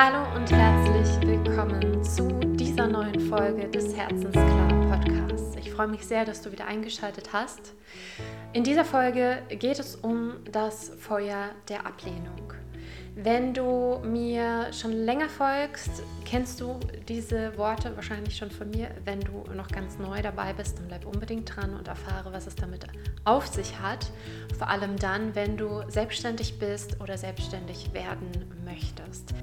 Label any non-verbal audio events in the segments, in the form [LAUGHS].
Hallo und herzlich willkommen zu dieser neuen Folge des Herzensklar Podcasts. Ich freue mich sehr, dass du wieder eingeschaltet hast. In dieser Folge geht es um das Feuer der Ablehnung. Wenn du mir schon länger folgst, kennst du diese Worte wahrscheinlich schon von mir. Wenn du noch ganz neu dabei bist, dann bleib unbedingt dran und erfahre, was es damit auf sich hat. Vor allem dann, wenn du selbstständig bist oder selbstständig werden möchtest.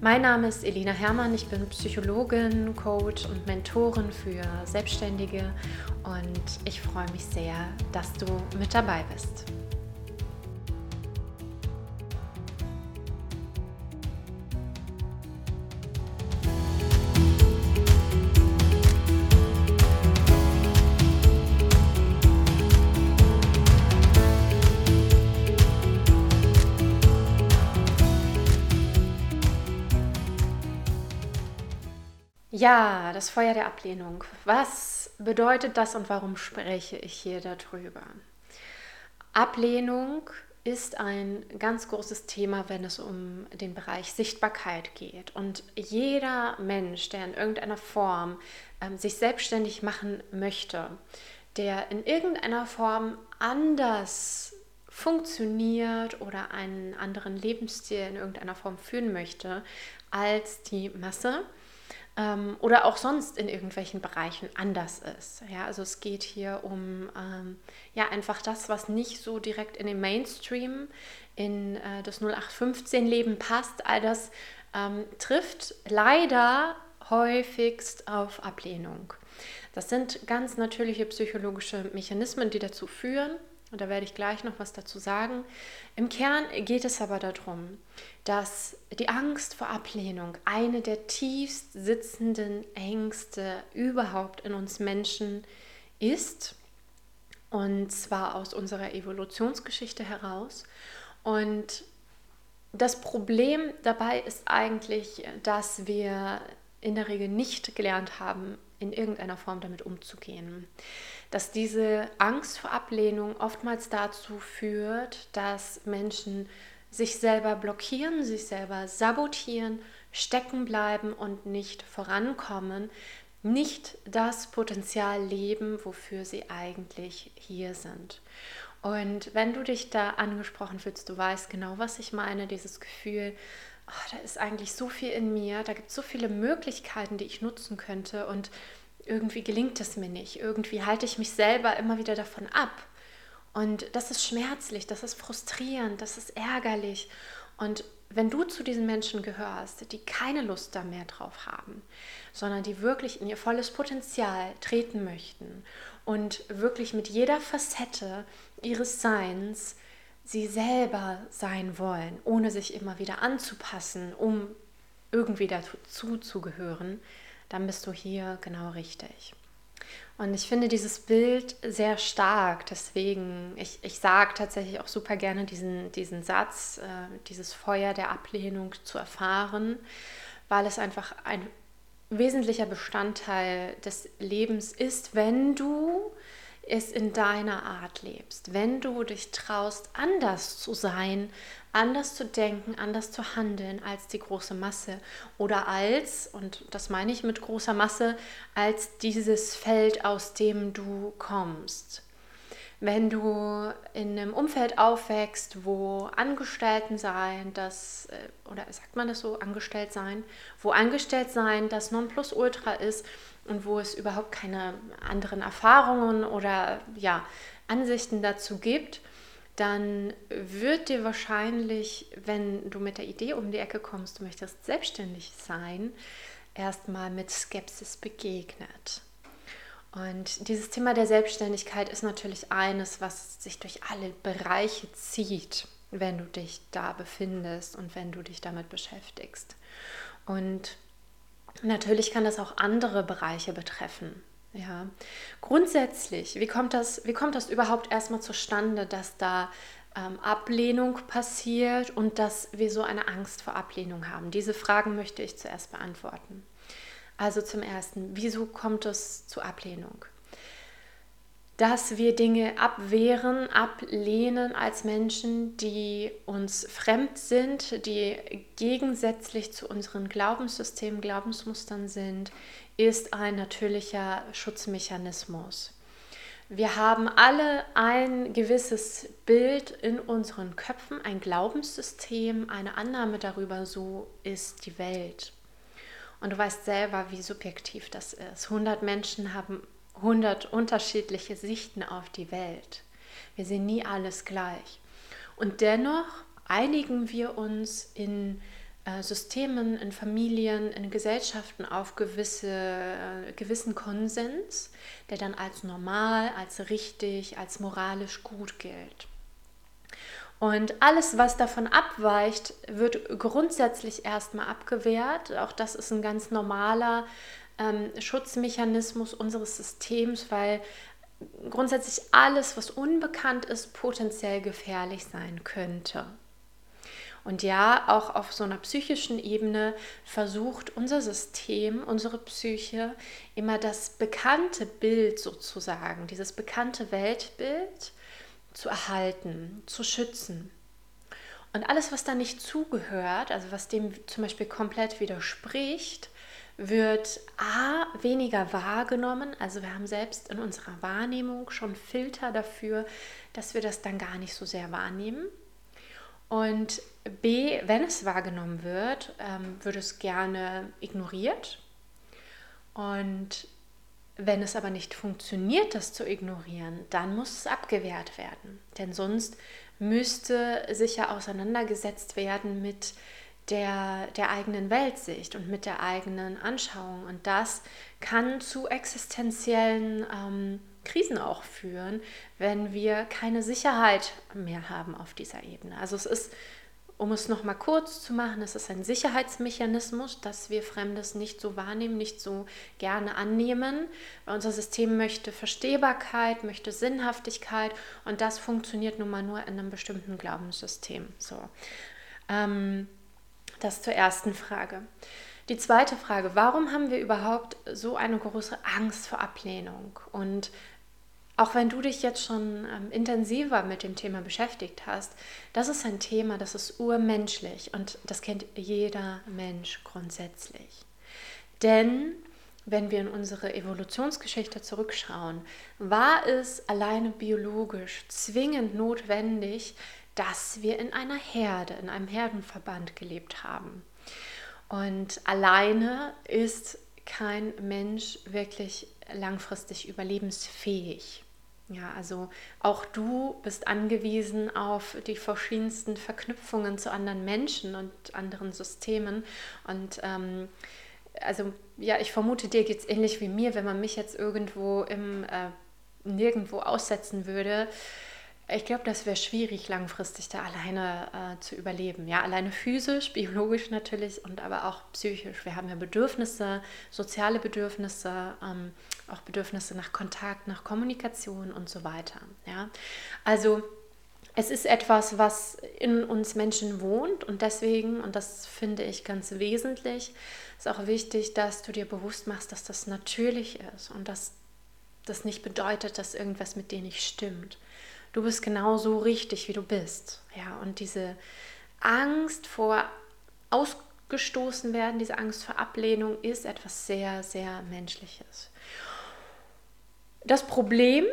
Mein Name ist Elina Herrmann, ich bin Psychologin, Coach und Mentorin für Selbstständige und ich freue mich sehr, dass du mit dabei bist. Ja, das Feuer der Ablehnung. Was bedeutet das und warum spreche ich hier darüber? Ablehnung ist ein ganz großes Thema, wenn es um den Bereich Sichtbarkeit geht. Und jeder Mensch, der in irgendeiner Form ähm, sich selbstständig machen möchte, der in irgendeiner Form anders funktioniert oder einen anderen Lebensstil in irgendeiner Form führen möchte als die Masse, ähm, oder auch sonst in irgendwelchen Bereichen anders ist. Ja, also es geht hier um ähm, ja einfach das, was nicht so direkt in den Mainstream, in äh, das 0815-Leben passt. All das ähm, trifft leider häufigst auf Ablehnung. Das sind ganz natürliche psychologische Mechanismen, die dazu führen, und da werde ich gleich noch was dazu sagen. Im Kern geht es aber darum, dass die Angst vor Ablehnung eine der tiefst sitzenden Ängste überhaupt in uns Menschen ist. Und zwar aus unserer Evolutionsgeschichte heraus. Und das Problem dabei ist eigentlich, dass wir in der Regel nicht gelernt haben, in irgendeiner Form damit umzugehen. Dass diese Angst vor Ablehnung oftmals dazu führt, dass Menschen sich selber blockieren, sich selber sabotieren, stecken bleiben und nicht vorankommen, nicht das Potenzial leben, wofür sie eigentlich hier sind. Und wenn du dich da angesprochen fühlst, du weißt genau, was ich meine, dieses Gefühl, oh, da ist eigentlich so viel in mir, da gibt es so viele Möglichkeiten, die ich nutzen könnte und irgendwie gelingt es mir nicht, irgendwie halte ich mich selber immer wieder davon ab. Und das ist schmerzlich, das ist frustrierend, das ist ärgerlich. Und wenn du zu diesen Menschen gehörst, die keine Lust da mehr drauf haben, sondern die wirklich in ihr volles Potenzial treten möchten und wirklich mit jeder Facette ihres Seins sie selber sein wollen, ohne sich immer wieder anzupassen, um irgendwie dazu zu gehören, dann bist du hier genau richtig. Und ich finde dieses Bild sehr stark. Deswegen, ich, ich sage tatsächlich auch super gerne diesen, diesen Satz, äh, dieses Feuer der Ablehnung zu erfahren, weil es einfach ein wesentlicher Bestandteil des Lebens ist, wenn du es in deiner Art lebst, wenn du dich traust, anders zu sein, anders zu denken, anders zu handeln als die große Masse oder als, und das meine ich mit großer Masse, als dieses Feld, aus dem du kommst. Wenn du in einem Umfeld aufwächst, wo Angestellten sein, das, äh, oder sagt man das so, angestellt sein, wo angestellt sein das Nonplusultra ist, und wo es überhaupt keine anderen Erfahrungen oder ja, Ansichten dazu gibt, dann wird dir wahrscheinlich, wenn du mit der Idee um die Ecke kommst, du möchtest selbstständig sein, erstmal mit Skepsis begegnet. Und dieses Thema der Selbstständigkeit ist natürlich eines, was sich durch alle Bereiche zieht, wenn du dich da befindest und wenn du dich damit beschäftigst. Und Natürlich kann das auch andere Bereiche betreffen. Ja. Grundsätzlich, wie kommt, das, wie kommt das überhaupt erstmal zustande, dass da ähm, Ablehnung passiert und dass wir so eine Angst vor Ablehnung haben? Diese Fragen möchte ich zuerst beantworten. Also zum Ersten, wieso kommt es zu Ablehnung? Dass wir Dinge abwehren, ablehnen als Menschen, die uns fremd sind, die gegensätzlich zu unseren Glaubenssystemen, Glaubensmustern sind, ist ein natürlicher Schutzmechanismus. Wir haben alle ein gewisses Bild in unseren Köpfen, ein Glaubenssystem, eine Annahme darüber, so ist die Welt. Und du weißt selber, wie subjektiv das ist. 100 Menschen haben 100 unterschiedliche Sichten auf die Welt. Wir sehen nie alles gleich. Und dennoch einigen wir uns in äh, Systemen, in Familien, in Gesellschaften auf gewisse, äh, gewissen Konsens, der dann als normal, als richtig, als moralisch gut gilt. Und alles, was davon abweicht, wird grundsätzlich erstmal abgewehrt. Auch das ist ein ganz normaler ähm, Schutzmechanismus unseres Systems, weil grundsätzlich alles, was unbekannt ist, potenziell gefährlich sein könnte. Und ja, auch auf so einer psychischen Ebene versucht unser System, unsere Psyche immer das bekannte Bild sozusagen, dieses bekannte Weltbild zu erhalten, zu schützen. Und alles, was da nicht zugehört, also was dem zum Beispiel komplett widerspricht, wird A weniger wahrgenommen. Also wir haben selbst in unserer Wahrnehmung schon Filter dafür, dass wir das dann gar nicht so sehr wahrnehmen. Und B, wenn es wahrgenommen wird, ähm, wird es gerne ignoriert. Und wenn es aber nicht funktioniert, das zu ignorieren, dann muss es abgewehrt werden. Denn sonst müsste sich ja auseinandergesetzt werden mit der, der eigenen Weltsicht und mit der eigenen Anschauung. Und das kann zu existenziellen ähm, Krisen auch führen, wenn wir keine Sicherheit mehr haben auf dieser Ebene. Also es ist, um es nochmal kurz zu machen, es ist ein Sicherheitsmechanismus, dass wir Fremdes nicht so wahrnehmen, nicht so gerne annehmen. Unser System möchte Verstehbarkeit, möchte Sinnhaftigkeit und das funktioniert nun mal nur in einem bestimmten Glaubenssystem. So. Ähm, das zur ersten Frage. Die zweite Frage, warum haben wir überhaupt so eine große Angst vor Ablehnung? Und auch wenn du dich jetzt schon ähm, intensiver mit dem Thema beschäftigt hast, das ist ein Thema, das ist urmenschlich und das kennt jeder Mensch grundsätzlich. Denn wenn wir in unsere Evolutionsgeschichte zurückschauen, war es alleine biologisch zwingend notwendig, dass wir in einer Herde, in einem Herdenverband gelebt haben. Und alleine ist kein Mensch wirklich langfristig überlebensfähig. Ja, also auch du bist angewiesen auf die verschiedensten Verknüpfungen zu anderen Menschen und anderen Systemen. Und ähm, also ja, ich vermute, dir geht es ähnlich wie mir, wenn man mich jetzt irgendwo im äh, nirgendwo aussetzen würde ich glaube, das wäre schwierig, langfristig da alleine äh, zu überleben. Ja, alleine physisch, biologisch natürlich und aber auch psychisch. Wir haben ja Bedürfnisse, soziale Bedürfnisse, ähm, auch Bedürfnisse nach Kontakt, nach Kommunikation und so weiter. Ja, also es ist etwas, was in uns Menschen wohnt und deswegen, und das finde ich ganz wesentlich, ist auch wichtig, dass du dir bewusst machst, dass das natürlich ist und dass das nicht bedeutet, dass irgendwas mit dir nicht stimmt du bist genau so richtig, wie du bist. Ja, und diese Angst vor ausgestoßen werden, diese Angst vor Ablehnung ist etwas sehr, sehr Menschliches. Das Problem,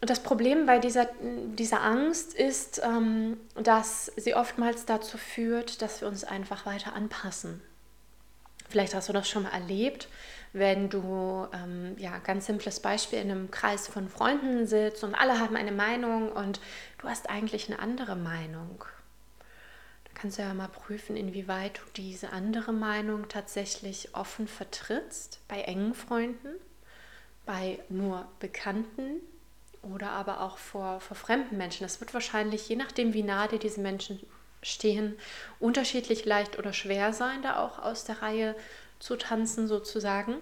das Problem bei dieser, dieser Angst ist, ähm, dass sie oftmals dazu führt, dass wir uns einfach weiter anpassen. Vielleicht hast du das schon mal erlebt, wenn du, ähm, ja, ganz simples Beispiel, in einem Kreis von Freunden sitzt und alle haben eine Meinung und du hast eigentlich eine andere Meinung. Da kannst du ja mal prüfen, inwieweit du diese andere Meinung tatsächlich offen vertrittst, bei engen Freunden, bei nur Bekannten oder aber auch vor, vor fremden Menschen. Das wird wahrscheinlich, je nachdem, wie nah dir diese Menschen stehen, unterschiedlich leicht oder schwer sein, da auch aus der Reihe zu tanzen sozusagen.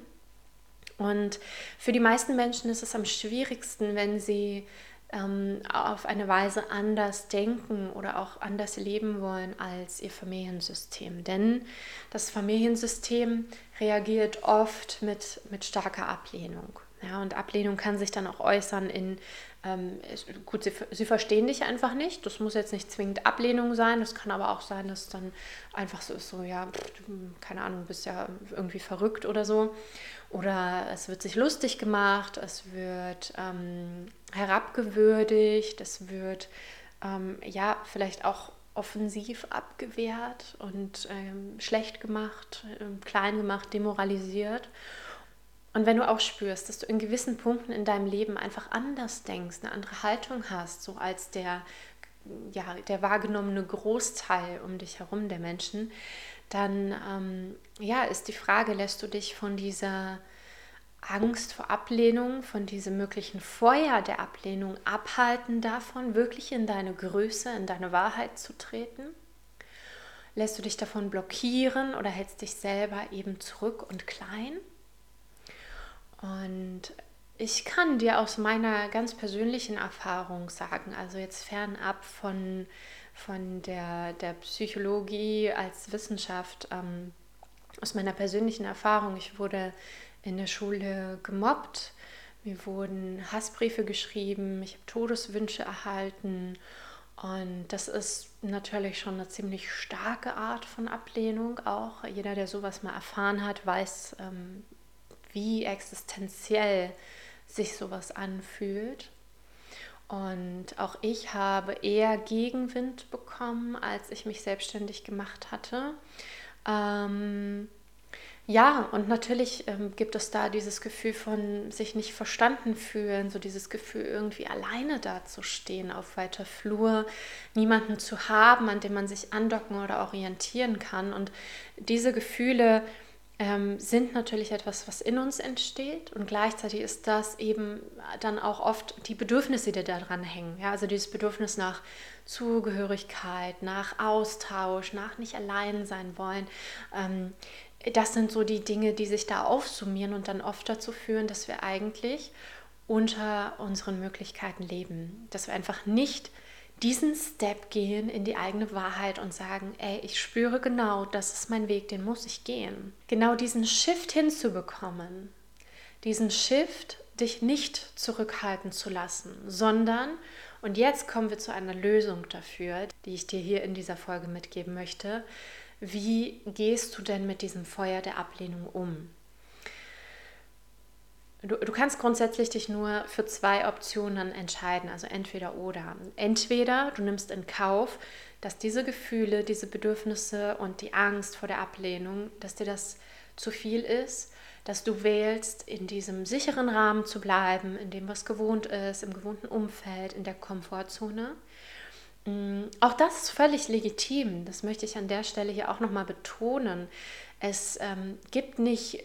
Und für die meisten Menschen ist es am schwierigsten, wenn sie ähm, auf eine Weise anders denken oder auch anders leben wollen als ihr Familiensystem. Denn das Familiensystem reagiert oft mit, mit starker Ablehnung. Ja, und Ablehnung kann sich dann auch äußern in, ähm, gut, sie, sie verstehen dich einfach nicht. Das muss jetzt nicht zwingend Ablehnung sein. Das kann aber auch sein, dass dann einfach so ist, so, ja, keine Ahnung, bist ja irgendwie verrückt oder so. Oder es wird sich lustig gemacht, es wird ähm, herabgewürdigt, es wird ähm, ja vielleicht auch offensiv abgewehrt und ähm, schlecht gemacht, ähm, klein gemacht, demoralisiert. Und wenn du auch spürst, dass du in gewissen Punkten in deinem Leben einfach anders denkst, eine andere Haltung hast, so als der, ja, der wahrgenommene Großteil um dich herum der Menschen, dann ähm, ja, ist die Frage, lässt du dich von dieser Angst vor Ablehnung, von diesem möglichen Feuer der Ablehnung abhalten davon, wirklich in deine Größe, in deine Wahrheit zu treten? Lässt du dich davon blockieren oder hältst dich selber eben zurück und klein? Und ich kann dir aus meiner ganz persönlichen Erfahrung sagen, also jetzt fernab von, von der, der Psychologie als Wissenschaft, ähm, aus meiner persönlichen Erfahrung, ich wurde in der Schule gemobbt, mir wurden Hassbriefe geschrieben, ich habe Todeswünsche erhalten und das ist natürlich schon eine ziemlich starke Art von Ablehnung auch. Jeder, der sowas mal erfahren hat, weiß, ähm, wie existenziell sich sowas anfühlt. Und auch ich habe eher Gegenwind bekommen, als ich mich selbstständig gemacht hatte. Ähm, ja, und natürlich ähm, gibt es da dieses Gefühl von sich nicht verstanden fühlen, so dieses Gefühl, irgendwie alleine dazustehen auf weiter Flur, niemanden zu haben, an dem man sich andocken oder orientieren kann. Und diese Gefühle ähm, sind natürlich etwas, was in uns entsteht und gleichzeitig ist das eben dann auch oft die Bedürfnisse, die daran hängen. Ja, also dieses Bedürfnis nach Zugehörigkeit, nach Austausch, nach nicht allein sein wollen. Ähm, das sind so die Dinge, die sich da aufsummieren und dann oft dazu führen, dass wir eigentlich unter unseren Möglichkeiten leben, dass wir einfach nicht diesen Step gehen in die eigene Wahrheit und sagen, ey, ich spüre genau, das ist mein Weg, den muss ich gehen. Genau diesen Shift hinzubekommen, diesen Shift, dich nicht zurückhalten zu lassen, sondern, und jetzt kommen wir zu einer Lösung dafür, die ich dir hier in dieser Folge mitgeben möchte, wie gehst du denn mit diesem Feuer der Ablehnung um? Du, du, kannst grundsätzlich dich nur für zwei Optionen entscheiden, also entweder oder. Entweder du nimmst in Kauf, dass diese Gefühle, diese Bedürfnisse und die Angst vor der Ablehnung, dass dir das zu viel ist, dass du wählst, in diesem sicheren Rahmen zu bleiben, in dem, was gewohnt ist, im gewohnten Umfeld, in der Komfortzone. Mm, auch das ist völlig legitim. Das möchte ich an der Stelle hier auch nochmal betonen. Es ähm, gibt nicht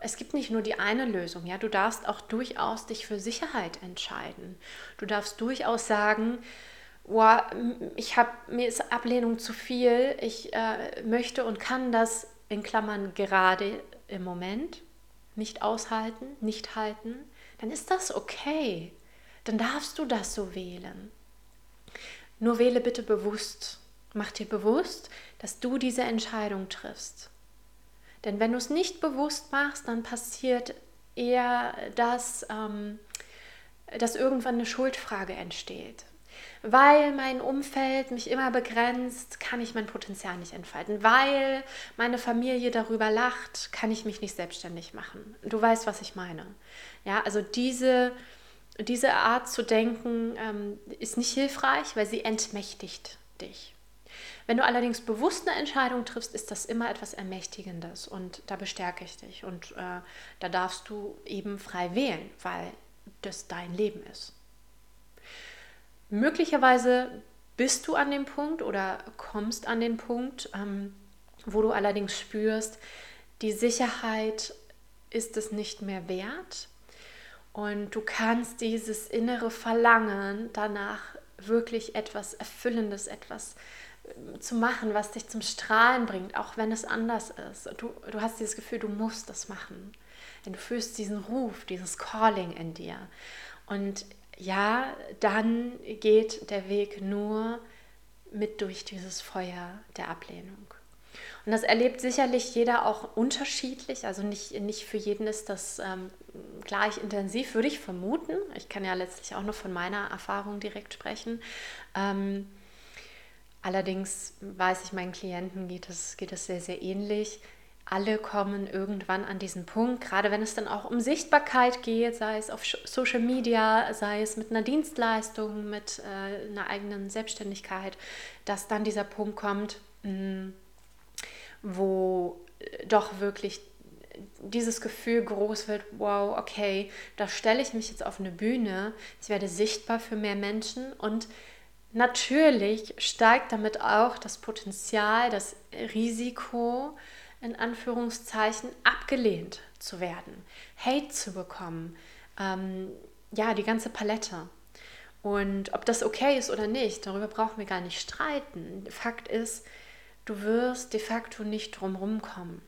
es gibt nicht nur die eine Lösung, ja, du darfst auch durchaus dich für Sicherheit entscheiden. Du darfst durchaus sagen, oh, ich habe mir ist Ablehnung zu viel, ich äh, möchte und kann das in Klammern gerade im Moment nicht aushalten, nicht halten, dann ist das okay. Dann darfst du das so wählen. Nur wähle bitte bewusst. Mach dir bewusst, dass du diese Entscheidung triffst. Denn wenn du es nicht bewusst machst, dann passiert eher das, ähm, dass irgendwann eine Schuldfrage entsteht. Weil mein Umfeld mich immer begrenzt, kann ich mein Potenzial nicht entfalten. Weil meine Familie darüber lacht, kann ich mich nicht selbstständig machen. Du weißt, was ich meine. Ja, also diese, diese Art zu denken ähm, ist nicht hilfreich, weil sie entmächtigt dich. Wenn du allerdings bewusst eine Entscheidung triffst, ist das immer etwas Ermächtigendes und da bestärke ich dich. Und äh, da darfst du eben frei wählen, weil das dein Leben ist. Möglicherweise bist du an dem Punkt oder kommst an den Punkt, ähm, wo du allerdings spürst, die Sicherheit ist es nicht mehr wert. Und du kannst dieses innere Verlangen danach wirklich etwas Erfüllendes, etwas zu machen, was dich zum Strahlen bringt, auch wenn es anders ist. Du, du hast dieses Gefühl, du musst das machen. Denn du fühlst diesen Ruf, dieses Calling in dir. Und ja, dann geht der Weg nur mit durch dieses Feuer der Ablehnung. Und das erlebt sicherlich jeder auch unterschiedlich. Also nicht, nicht für jeden ist das ähm, gleich intensiv, würde ich vermuten. Ich kann ja letztlich auch nur von meiner Erfahrung direkt sprechen. Ähm, allerdings weiß ich, meinen Klienten geht es, geht sehr, sehr ähnlich. Alle kommen irgendwann an diesen Punkt, gerade wenn es dann auch um Sichtbarkeit geht, sei es auf Social Media, sei es mit einer Dienstleistung, mit äh, einer eigenen Selbstständigkeit, dass dann dieser Punkt kommt, mh, hm, wo äh, doch wirklich dieses Gefühl groß wird, wow, okay, da stelle ich mich jetzt auf eine Bühne, ich werde sichtbar für mehr Menschen und natürlich steigt damit auch das Potenzial, das Risiko, in Anführungszeichen, abgelehnt zu werden, Hate zu bekommen, ähm, ja, die ganze Palette. Und ob das okay ist oder nicht, darüber brauchen wir gar nicht streiten. Fakt ist, du wirst de facto nicht drumherum kommen.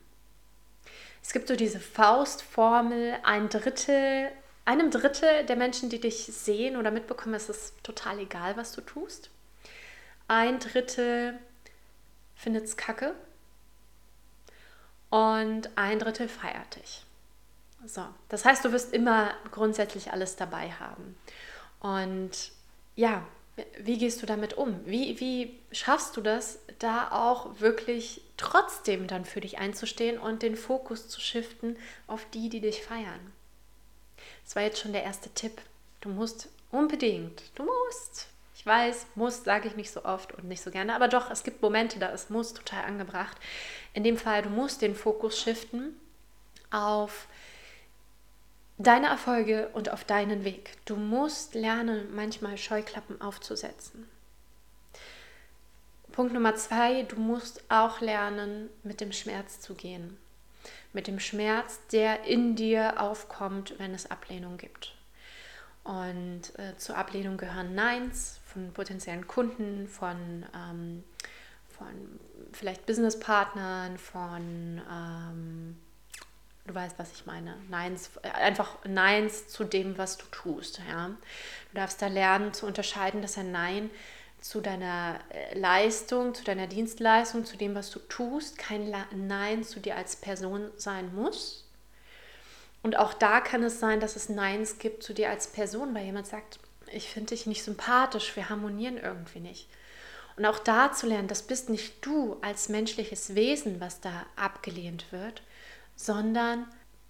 Es gibt so diese Faustformel, ein Drittel, einem Drittel der Menschen, die dich sehen oder mitbekommen, ist es total egal, was du tust. Ein Drittel findet es kacke und ein Drittel feiert dich. So, das heißt, du wirst immer grundsätzlich alles dabei haben. Und ja, wie gehst du damit um? Wie, wie schaffst du das, da auch wirklich trotzdem dann für dich einzustehen und den Fokus zu shiften auf die, die dich feiern? Das war jetzt schon der erste Tipp. Du musst unbedingt, du musst, ich weiß, muss sage ich nicht so oft und nicht so gerne, aber doch, es gibt Momente, da ist muss total angebracht. In dem Fall, du musst den Fokus shiften auf deine Erfolge und auf deinen Weg. Du musst lernen, manchmal Scheuklappen aufzusetzen. Punkt Nummer zwei, du musst auch lernen, mit dem Schmerz zu gehen. Mit dem Schmerz, der in dir aufkommt, wenn es Ablehnung gibt. Und äh, zur Ablehnung gehören Neins von potenziellen Kunden, von, ähm, von vielleicht Businesspartnern, von ähm, Du weißt, was ich meine. Neins, einfach Neins zu dem, was du tust. Ja? Du darfst da lernen zu unterscheiden, dass ein Nein zu deiner äh, Leistung, zu deiner Dienstleistung, zu dem, was du tust, kein Nein zu dir als Person sein muss. Und auch da kann es sein, dass es Neins gibt zu dir als Person, weil jemand sagt, ich finde dich nicht sympathisch, wir harmonieren irgendwie nicht. Und auch da zu lernen, das bist nicht du als menschliches Wesen, was da abgelehnt wird, sondern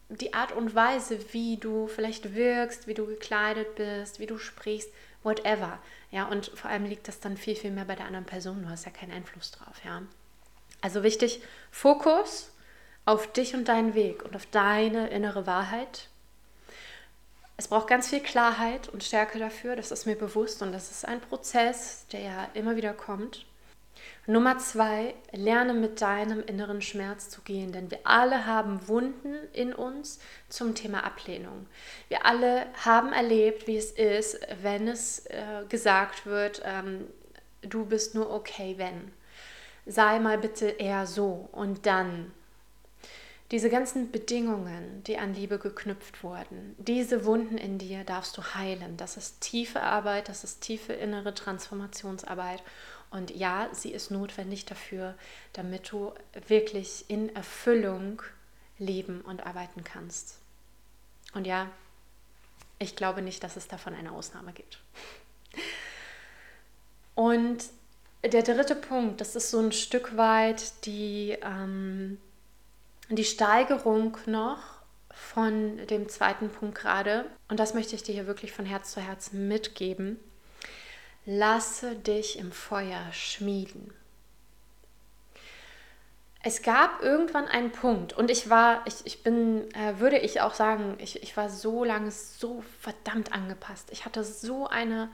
die Art und Weise, wie du vielleicht wirkst, wie du gekleidet bist, wie du sprichst, whatever. Ja, und vor allem liegt das dann viel, viel mehr bei der anderen Person. Du hast ja keinen Einfluss drauf, ja. Also wichtig, Fokus auf dich und deinen Weg und auf deine innere Wahrheit. Es braucht ganz viel Klarheit und Stärke dafür, das ist mir bewusst und das ist ein Prozess, der ja immer wieder kommt. Nummer zwei, lerne mit deinem inneren Schmerz zu gehen, denn wir alle haben Wunden in uns zum Thema Ablehnung. Wir alle haben erlebt, wie es ist, wenn es äh, gesagt wird, ähm, du bist nur okay, wenn. Sei mal bitte eher so und dann. Diese ganzen Bedingungen, die an Liebe geknüpft wurden, diese Wunden in dir darfst du heilen. Das ist tiefe Arbeit, das ist tiefe innere Transformationsarbeit. Und ja, sie ist notwendig dafür, damit du wirklich in Erfüllung leben und arbeiten kannst. Und ja, ich glaube nicht, dass es davon eine Ausnahme gibt. Und der dritte Punkt, das ist so ein Stück weit die, ähm, die Steigerung noch von dem zweiten Punkt gerade. Und das möchte ich dir hier wirklich von Herz zu Herz mitgeben. Lasse dich im Feuer schmieden. Es gab irgendwann einen Punkt und ich war, ich, ich bin, äh, würde ich auch sagen, ich, ich war so lange so verdammt angepasst. Ich hatte so eine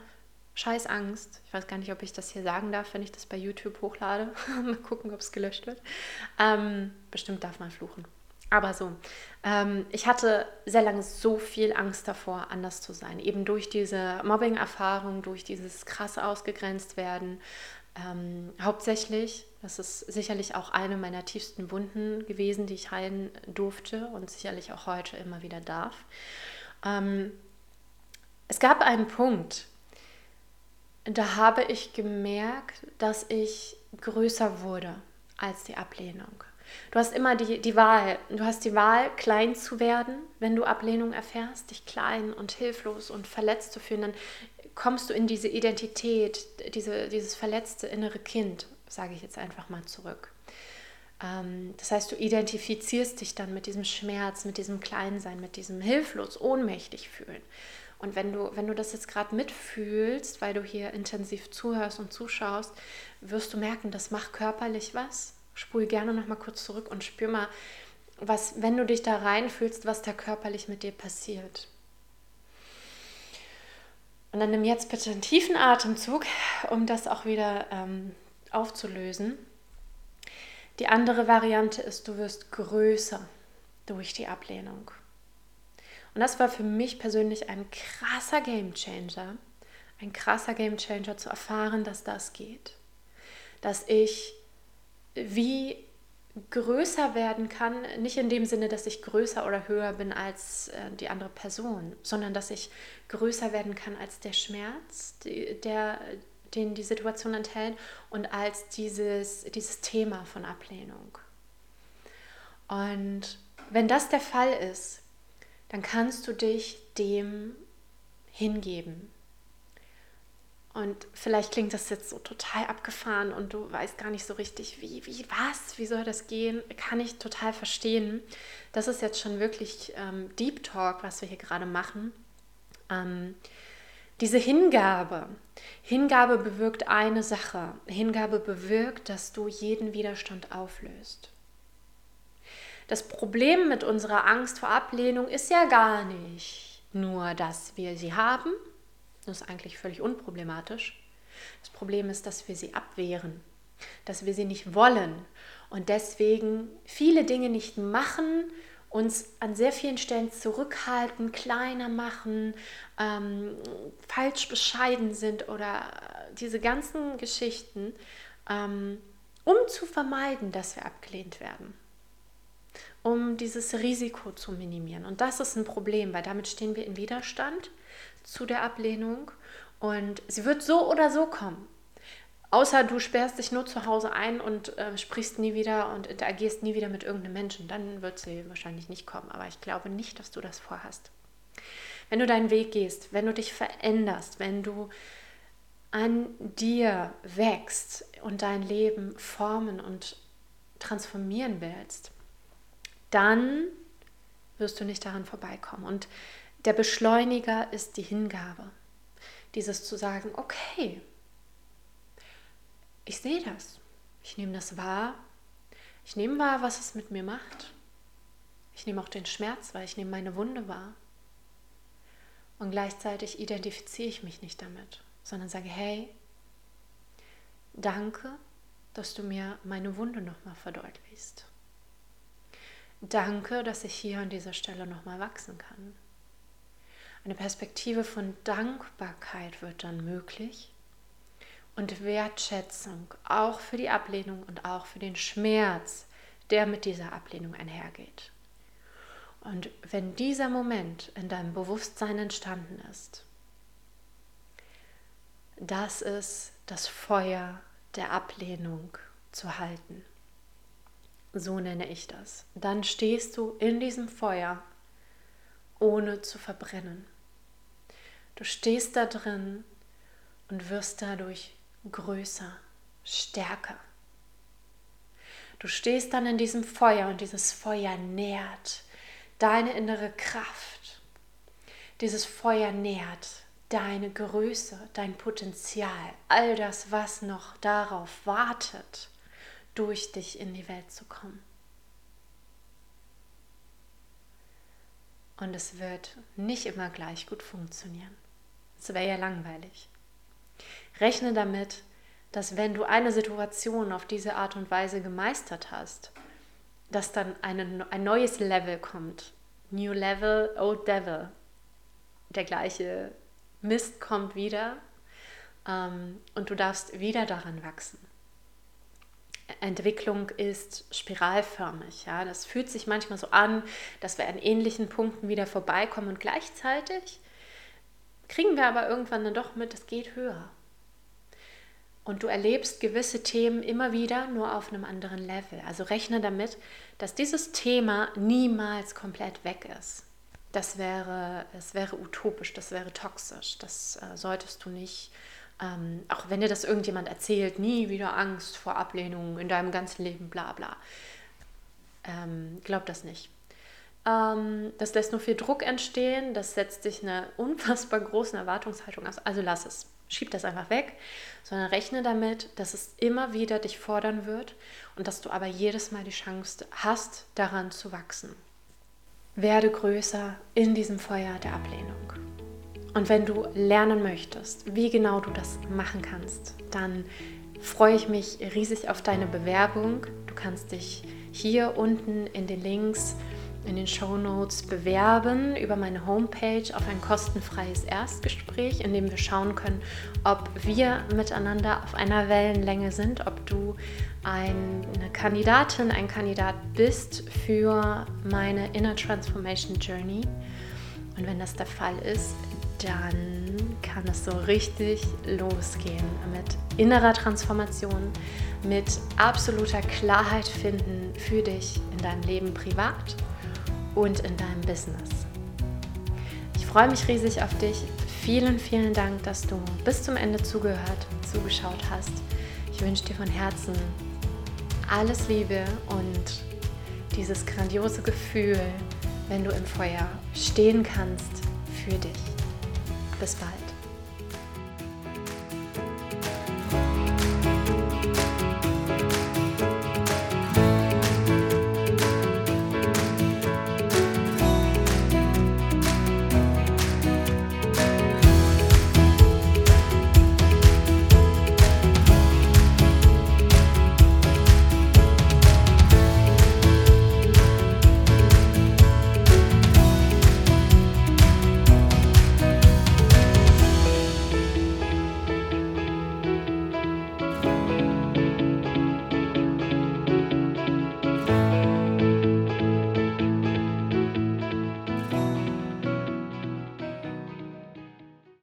Scheißangst. Ich weiß gar nicht, ob ich das hier sagen darf, wenn ich das bei YouTube hochlade. [LAUGHS] Mal gucken, ob es gelöscht wird. Ähm, bestimmt darf man fluchen. Aber so, ähm, ich hatte sehr lange so viel Angst davor, anders zu sein. Eben durch diese Mobbing-Erfahrung, durch dieses krasse ausgegrenzt werden. Ähm, hauptsächlich, das ist sicherlich auch eine meiner tiefsten Wunden gewesen, die ich heilen durfte und sicherlich auch heute immer wieder darf. Ähm, es gab einen Punkt, da habe ich gemerkt, dass ich größer wurde als die Ablehnung. Du hast immer die, die Wahl. Du hast die Wahl, klein zu werden, wenn du Ablehnung erfährst, dich klein und hilflos und verletzt zu fühlen. Dann kommst du in diese Identität, diese, dieses verletzte innere Kind, sage ich jetzt einfach mal zurück. Ähm, das heißt, du identifizierst dich dann mit diesem Schmerz, mit diesem Kleinsein, mit diesem hilflos, ohnmächtig fühlen. Und wenn du, wenn du das jetzt gerade mitfühlst, weil du hier intensiv zuhörst und zuschaust, wirst du merken, das macht körperlich was. Spul gerne noch mal kurz zurück und spür mal, was, wenn du dich da reinfühlst, was da körperlich mit dir passiert. Und dann nimm jetzt bitte einen tiefen Atemzug, um das auch wieder ähm, aufzulösen. Die andere Variante ist, du wirst größer durch die Ablehnung. Und das war für mich persönlich ein krasser Game Changer. Ein krasser Game Changer zu erfahren, dass das geht. Dass ich wie größer werden kann, nicht in dem Sinne, dass ich größer oder höher bin als äh, die andere Person, sondern dass ich größer werden kann als der Schmerz, der, den die Situation enthält und als dieses, dieses Thema von Ablehnung. Und wenn das der Fall ist, dann kannst du dich dem hingeben. Und vielleicht klingt das jetzt so total abgefahren und du weißt gar nicht so richtig, wie, wie, was, wie soll das gehen? Kann ich total verstehen. Das ist jetzt schon wirklich ähm, Deep Talk, was wir hier gerade machen. Ähm, diese Hingabe. Hingabe bewirkt eine Sache. Hingabe bewirkt, dass du jeden Widerstand auflöst. Das Problem mit unserer Angst vor Ablehnung ist ja gar nicht nur, dass wir sie haben. Das ist eigentlich völlig unproblematisch. Das Problem ist, dass wir sie abwehren, dass wir sie nicht wollen und deswegen viele Dinge nicht machen, uns an sehr vielen Stellen zurückhalten, kleiner machen, ähm, falsch bescheiden sind oder diese ganzen Geschichten, ähm, um zu vermeiden, dass wir abgelehnt werden um dieses Risiko zu minimieren. Und das ist ein Problem, weil damit stehen wir in Widerstand zu der Ablehnung und sie wird so oder so kommen. Außer du sperrst dich nur zu Hause ein und äh, sprichst nie wieder und interagierst nie wieder mit irgendeinem Menschen, dann wird sie wahrscheinlich nicht kommen. Aber ich glaube nicht, dass du das vorhast. Wenn du deinen Weg gehst, wenn du dich veränderst, wenn du an dir wächst und dein Leben formen und transformieren willst, dann wirst du nicht daran vorbeikommen. Und der Beschleuniger ist die Hingabe. Dieses zu sagen, okay, ich sehe das, ich nehme das wahr, ich nehme wahr, was es mit mir macht. Ich nehme auch den Schmerz wahr, ich nehme meine Wunde wahr. Und gleichzeitig identifiziere ich mich nicht damit, sondern sage, hey, danke, dass du mir meine Wunde nochmal verdeutlichst. Danke, dass ich hier an dieser Stelle nochmal wachsen kann. Eine Perspektive von Dankbarkeit wird dann möglich und Wertschätzung auch für die Ablehnung und auch für den Schmerz, der mit dieser Ablehnung einhergeht. Und wenn dieser Moment in deinem Bewusstsein entstanden ist, das ist das Feuer der Ablehnung zu halten. So nenne ich das. Dann stehst du in diesem Feuer, ohne zu verbrennen. Du stehst da drin und wirst dadurch größer, stärker. Du stehst dann in diesem Feuer und dieses Feuer nährt deine innere Kraft. Dieses Feuer nährt deine Größe, dein Potenzial, all das, was noch darauf wartet durch dich in die Welt zu kommen. Und es wird nicht immer gleich gut funktionieren. Es wäre ja langweilig. Rechne damit, dass wenn du eine Situation auf diese Art und Weise gemeistert hast, dass dann eine, ein neues Level kommt. New Level, Old Devil. Der gleiche Mist kommt wieder ähm, und du darfst wieder daran wachsen. Entwicklung ist spiralförmig. Ja? Das fühlt sich manchmal so an, dass wir an ähnlichen Punkten wieder vorbeikommen und gleichzeitig kriegen wir aber irgendwann dann doch mit, es geht höher. und du erlebst gewisse Themen immer wieder nur auf einem anderen Level. Also rechne damit, dass dieses Thema niemals komplett weg ist. Das wäre, das wäre utopisch, das wäre toxisch, das äh, solltest du nicht. Ähm, auch wenn dir das irgendjemand erzählt, nie wieder Angst vor Ablehnung in deinem ganzen Leben, bla bla. Ähm, glaub das nicht. Ähm, das lässt nur viel Druck entstehen, das setzt dich eine unfassbar große Erwartungshaltung aus. Also lass es schieb das einfach weg, sondern rechne damit, dass es immer wieder dich fordern wird und dass du aber jedes Mal die Chance hast, daran zu wachsen. Werde größer in diesem Feuer der Ablehnung. Und wenn du lernen möchtest, wie genau du das machen kannst, dann freue ich mich riesig auf deine Bewerbung. Du kannst dich hier unten in den Links in den Show Notes bewerben über meine Homepage auf ein kostenfreies Erstgespräch, in dem wir schauen können, ob wir miteinander auf einer Wellenlänge sind, ob du eine Kandidatin, ein Kandidat bist für meine Inner Transformation Journey. Und wenn das der Fall ist, dann kann es so richtig losgehen mit innerer Transformation, mit absoluter Klarheit finden für dich in deinem Leben privat und in deinem Business. Ich freue mich riesig auf dich. Vielen, vielen Dank, dass du bis zum Ende zugehört, zugeschaut hast. Ich wünsche dir von Herzen alles Liebe und dieses grandiose Gefühl, wenn du im Feuer stehen kannst für dich. the spot.